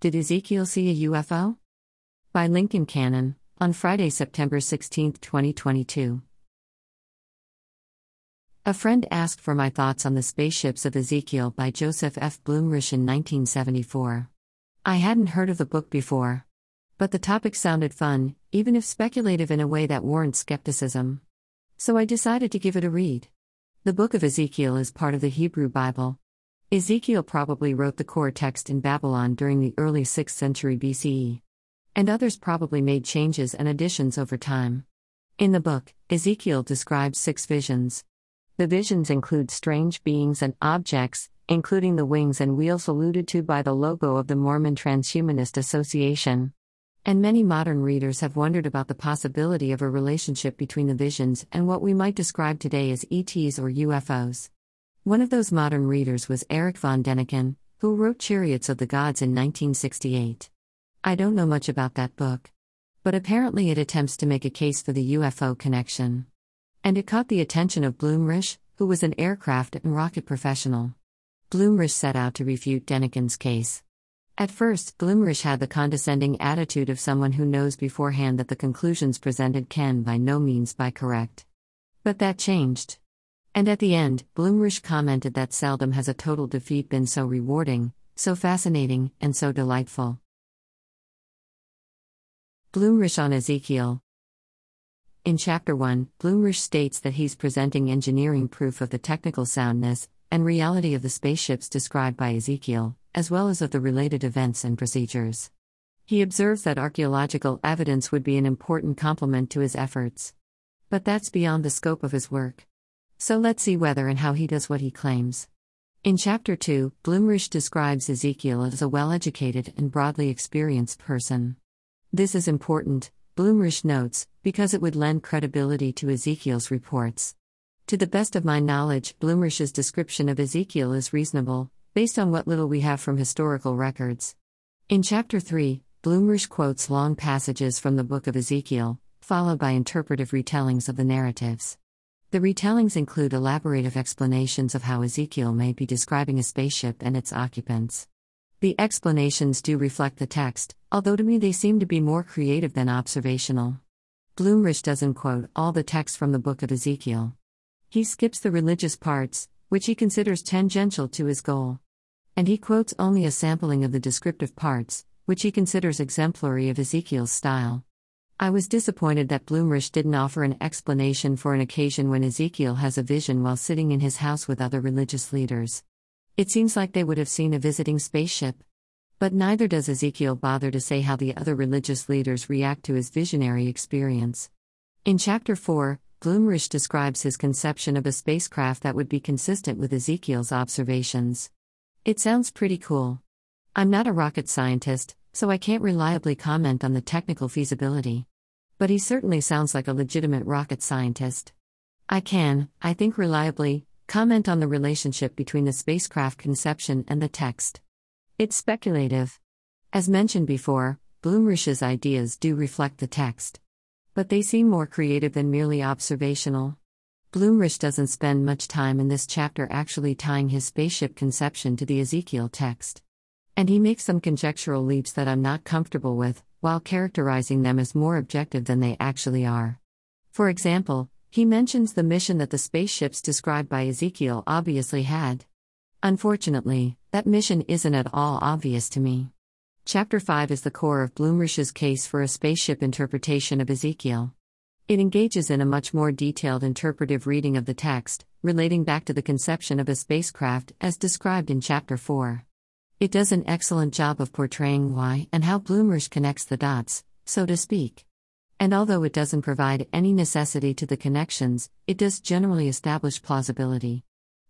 Did Ezekiel see a UFO? By Lincoln Cannon, on Friday, September 16, 2022. A friend asked for my thoughts on the spaceships of Ezekiel by Joseph F. Blumrich in 1974. I hadn't heard of the book before. But the topic sounded fun, even if speculative in a way that warrants skepticism. So I decided to give it a read. The book of Ezekiel is part of the Hebrew Bible, Ezekiel probably wrote the core text in Babylon during the early 6th century BCE. And others probably made changes and additions over time. In the book, Ezekiel describes six visions. The visions include strange beings and objects, including the wings and wheels alluded to by the logo of the Mormon Transhumanist Association. And many modern readers have wondered about the possibility of a relationship between the visions and what we might describe today as ETs or UFOs. One of those modern readers was Erich von Däniken, who wrote Chariots of the Gods in 1968. I don't know much about that book. But apparently it attempts to make a case for the UFO connection. And it caught the attention of Blumrich, who was an aircraft and rocket professional. Blumrich set out to refute Däniken's case. At first, Blumrich had the condescending attitude of someone who knows beforehand that the conclusions presented can by no means be correct. But that changed. And at the end, Blumrich commented that seldom has a total defeat been so rewarding, so fascinating, and so delightful. Blumrich on Ezekiel. In Chapter 1, Blumrich states that he's presenting engineering proof of the technical soundness and reality of the spaceships described by Ezekiel, as well as of the related events and procedures. He observes that archaeological evidence would be an important complement to his efforts. But that's beyond the scope of his work. So let's see whether and how he does what he claims. In Chapter 2, Blumrich describes Ezekiel as a well educated and broadly experienced person. This is important, Blumrich notes, because it would lend credibility to Ezekiel's reports. To the best of my knowledge, Blumrich's description of Ezekiel is reasonable, based on what little we have from historical records. In Chapter 3, Blumrich quotes long passages from the book of Ezekiel, followed by interpretive retellings of the narratives. The retellings include elaborative explanations of how Ezekiel may be describing a spaceship and its occupants. The explanations do reflect the text, although to me they seem to be more creative than observational. Blumrich doesn't quote all the text from the book of Ezekiel. He skips the religious parts, which he considers tangential to his goal. And he quotes only a sampling of the descriptive parts, which he considers exemplary of Ezekiel's style. I was disappointed that Blumrich didn't offer an explanation for an occasion when Ezekiel has a vision while sitting in his house with other religious leaders. It seems like they would have seen a visiting spaceship. But neither does Ezekiel bother to say how the other religious leaders react to his visionary experience. In Chapter 4, Blumrich describes his conception of a spacecraft that would be consistent with Ezekiel's observations. It sounds pretty cool. I'm not a rocket scientist, so I can't reliably comment on the technical feasibility. But he certainly sounds like a legitimate rocket scientist. I can, I think reliably, comment on the relationship between the spacecraft conception and the text. It's speculative. As mentioned before, Blumrich's ideas do reflect the text. But they seem more creative than merely observational. Blumrich doesn't spend much time in this chapter actually tying his spaceship conception to the Ezekiel text. And he makes some conjectural leaps that I'm not comfortable with, while characterizing them as more objective than they actually are. For example, he mentions the mission that the spaceships described by Ezekiel obviously had. Unfortunately, that mission isn't at all obvious to me. Chapter 5 is the core of Blumrich's case for a spaceship interpretation of Ezekiel. It engages in a much more detailed interpretive reading of the text, relating back to the conception of a spacecraft as described in Chapter 4. It does an excellent job of portraying why and how Blumrich connects the dots, so to speak. And although it doesn't provide any necessity to the connections, it does generally establish plausibility.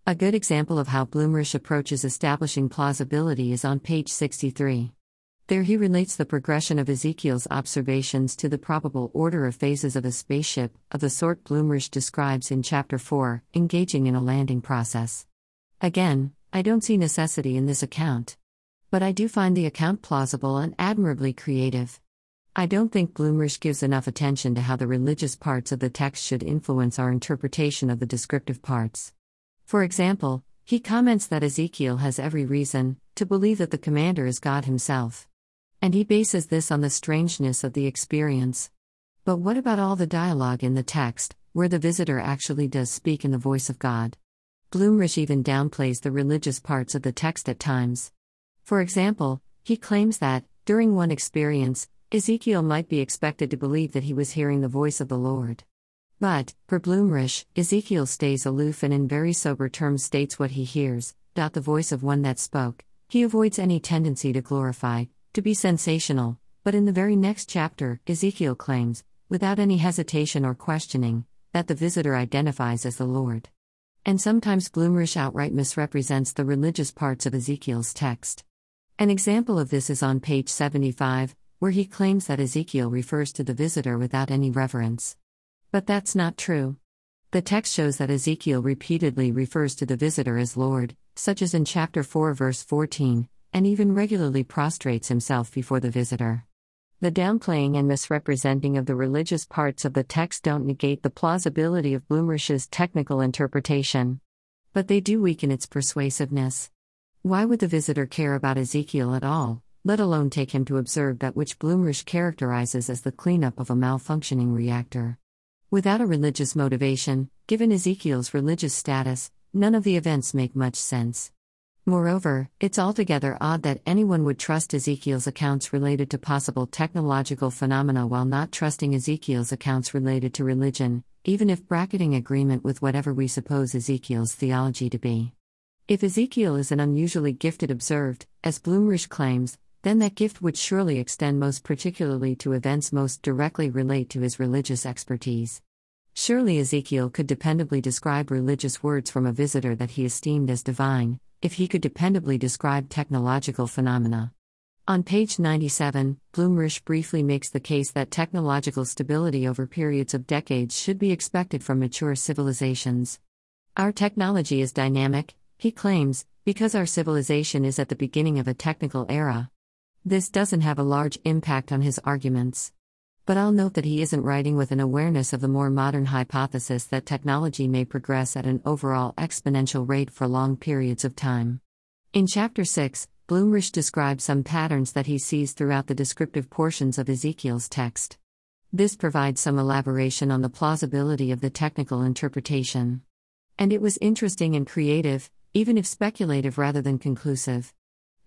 A good example of how Blumrich approaches establishing plausibility is on page 63. There he relates the progression of Ezekiel's observations to the probable order of phases of a spaceship, of the sort Blumrich describes in Chapter 4, engaging in a landing process. Again, I don't see necessity in this account. But I do find the account plausible and admirably creative. I don't think Blumrich gives enough attention to how the religious parts of the text should influence our interpretation of the descriptive parts. For example, he comments that Ezekiel has every reason to believe that the commander is God himself. And he bases this on the strangeness of the experience. But what about all the dialogue in the text, where the visitor actually does speak in the voice of God? Blumrich even downplays the religious parts of the text at times. For example, he claims that, during one experience, Ezekiel might be expected to believe that he was hearing the voice of the Lord. But, for Blumrich, Ezekiel stays aloof and in very sober terms states what he hears, the voice of one that spoke. He avoids any tendency to glorify, to be sensational, but in the very next chapter, Ezekiel claims, without any hesitation or questioning, that the visitor identifies as the Lord. And sometimes Blumrich outright misrepresents the religious parts of Ezekiel's text. An example of this is on page 75, where he claims that Ezekiel refers to the visitor without any reverence. But that's not true. The text shows that Ezekiel repeatedly refers to the visitor as Lord, such as in chapter 4, verse 14, and even regularly prostrates himself before the visitor. The downplaying and misrepresenting of the religious parts of the text don't negate the plausibility of Blumrich's technical interpretation. But they do weaken its persuasiveness. Why would the visitor care about Ezekiel at all, let alone take him to observe that which Blumrich characterizes as the cleanup of a malfunctioning reactor? Without a religious motivation, given Ezekiel's religious status, none of the events make much sense. Moreover, it's altogether odd that anyone would trust Ezekiel's accounts related to possible technological phenomena while not trusting Ezekiel's accounts related to religion, even if bracketing agreement with whatever we suppose Ezekiel's theology to be. If Ezekiel is an unusually gifted observed, as Blumrich claims, then that gift would surely extend most particularly to events most directly relate to his religious expertise. Surely Ezekiel could dependably describe religious words from a visitor that he esteemed as divine, if he could dependably describe technological phenomena. On page 97, Blumrich briefly makes the case that technological stability over periods of decades should be expected from mature civilizations. Our technology is dynamic, he claims, because our civilization is at the beginning of a technical era. This doesn't have a large impact on his arguments. But I'll note that he isn't writing with an awareness of the more modern hypothesis that technology may progress at an overall exponential rate for long periods of time. In Chapter 6, Blumrich describes some patterns that he sees throughout the descriptive portions of Ezekiel's text. This provides some elaboration on the plausibility of the technical interpretation. And it was interesting and creative, even if speculative rather than conclusive.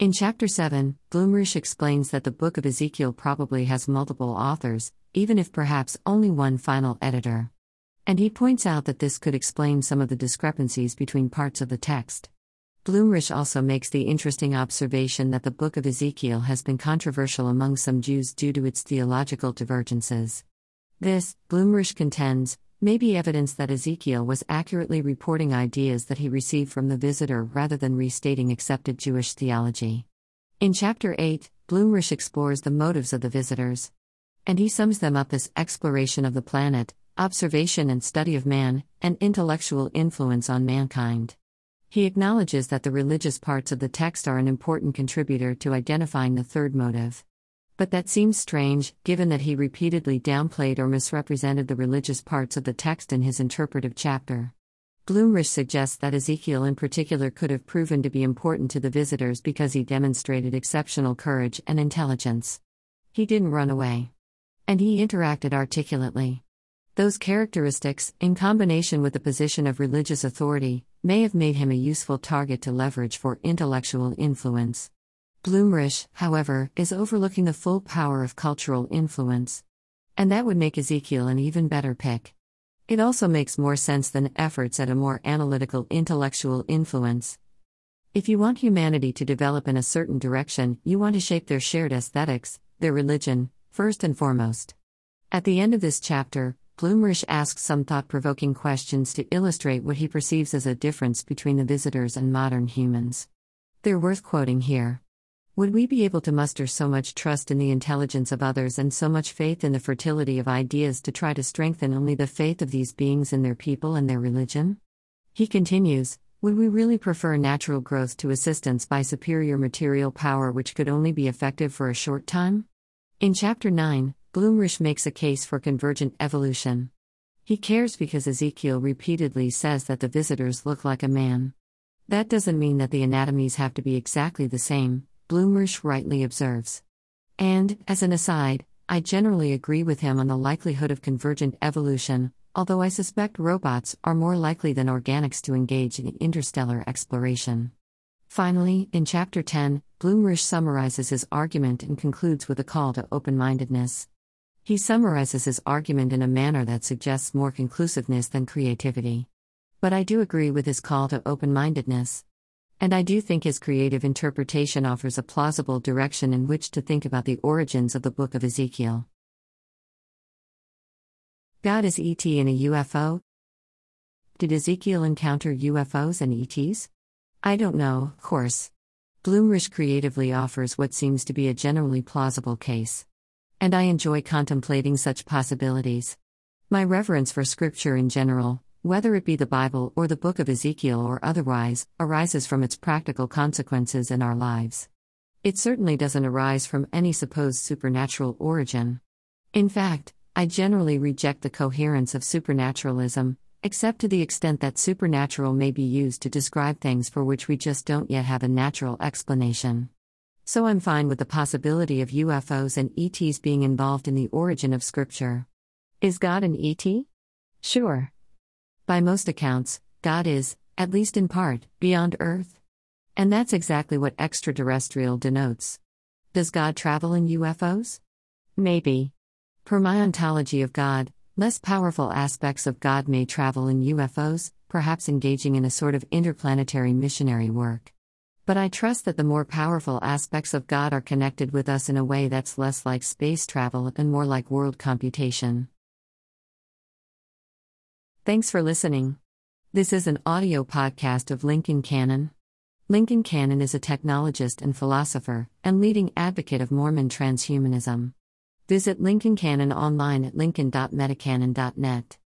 In Chapter 7, Blumrich explains that the book of Ezekiel probably has multiple authors, even if perhaps only one final editor. And he points out that this could explain some of the discrepancies between parts of the text. Blumrich also makes the interesting observation that the book of Ezekiel has been controversial among some Jews due to its theological divergences. This, Blumrich contends, may be evidence that Ezekiel was accurately reporting ideas that he received from the visitor rather than restating accepted Jewish theology. In Chapter 8, Blumrich explores the motives of the visitors. And he sums them up as exploration of the planet, observation and study of man, and intellectual influence on mankind. He acknowledges that the religious parts of the text are an important contributor to identifying the third motive. But that seems strange, given that he repeatedly downplayed or misrepresented the religious parts of the text in his interpretive chapter. Blumrich suggests that Ezekiel in particular could have proven to be important to the visitors because he demonstrated exceptional courage and intelligence. He didn't run away. And he interacted articulately. Those characteristics, in combination with the position of religious authority, may have made him a useful target to leverage for intellectual influence. Blumrich, however, is overlooking the full power of cultural influence. And that would make Ezekiel an even better pick. It also makes more sense than efforts at a more analytical intellectual influence. If you want humanity to develop in a certain direction, you want to shape their shared aesthetics, their religion, first and foremost. At the end of this chapter, Blumrich asks some thought provoking questions to illustrate what he perceives as a difference between the visitors and modern humans. They're worth quoting here. Would we be able to muster so much trust in the intelligence of others and so much faith in the fertility of ideas to try to strengthen only the faith of these beings in their people and their religion? He continues Would we really prefer natural growth to assistance by superior material power which could only be effective for a short time? In Chapter 9, Blumrich makes a case for convergent evolution. He cares because Ezekiel repeatedly says that the visitors look like a man. That doesn't mean that the anatomies have to be exactly the same, Blumrich rightly observes. And, as an aside, I generally agree with him on the likelihood of convergent evolution, although I suspect robots are more likely than organics to engage in interstellar exploration. Finally, in Chapter 10, Blumrich summarizes his argument and concludes with a call to open mindedness. He summarizes his argument in a manner that suggests more conclusiveness than creativity. But I do agree with his call to open mindedness. And I do think his creative interpretation offers a plausible direction in which to think about the origins of the book of Ezekiel. God is ET in a UFO? Did Ezekiel encounter UFOs and ETs? I don't know, of course. Blumrich creatively offers what seems to be a generally plausible case. And I enjoy contemplating such possibilities. My reverence for scripture in general, whether it be the Bible or the book of Ezekiel or otherwise, arises from its practical consequences in our lives. It certainly doesn't arise from any supposed supernatural origin. In fact, I generally reject the coherence of supernaturalism, except to the extent that supernatural may be used to describe things for which we just don't yet have a natural explanation. So I'm fine with the possibility of UFOs and ETs being involved in the origin of Scripture. Is God an ET? Sure. By most accounts, God is, at least in part, beyond Earth. And that's exactly what extraterrestrial denotes. Does God travel in UFOs? Maybe. Per my ontology of God, Less powerful aspects of God may travel in UFOs, perhaps engaging in a sort of interplanetary missionary work. But I trust that the more powerful aspects of God are connected with us in a way that's less like space travel and more like world computation. Thanks for listening. This is an audio podcast of Lincoln Cannon. Lincoln Cannon is a technologist and philosopher, and leading advocate of Mormon transhumanism. Visit Lincoln Cannon online at lincoln.metacannon.net.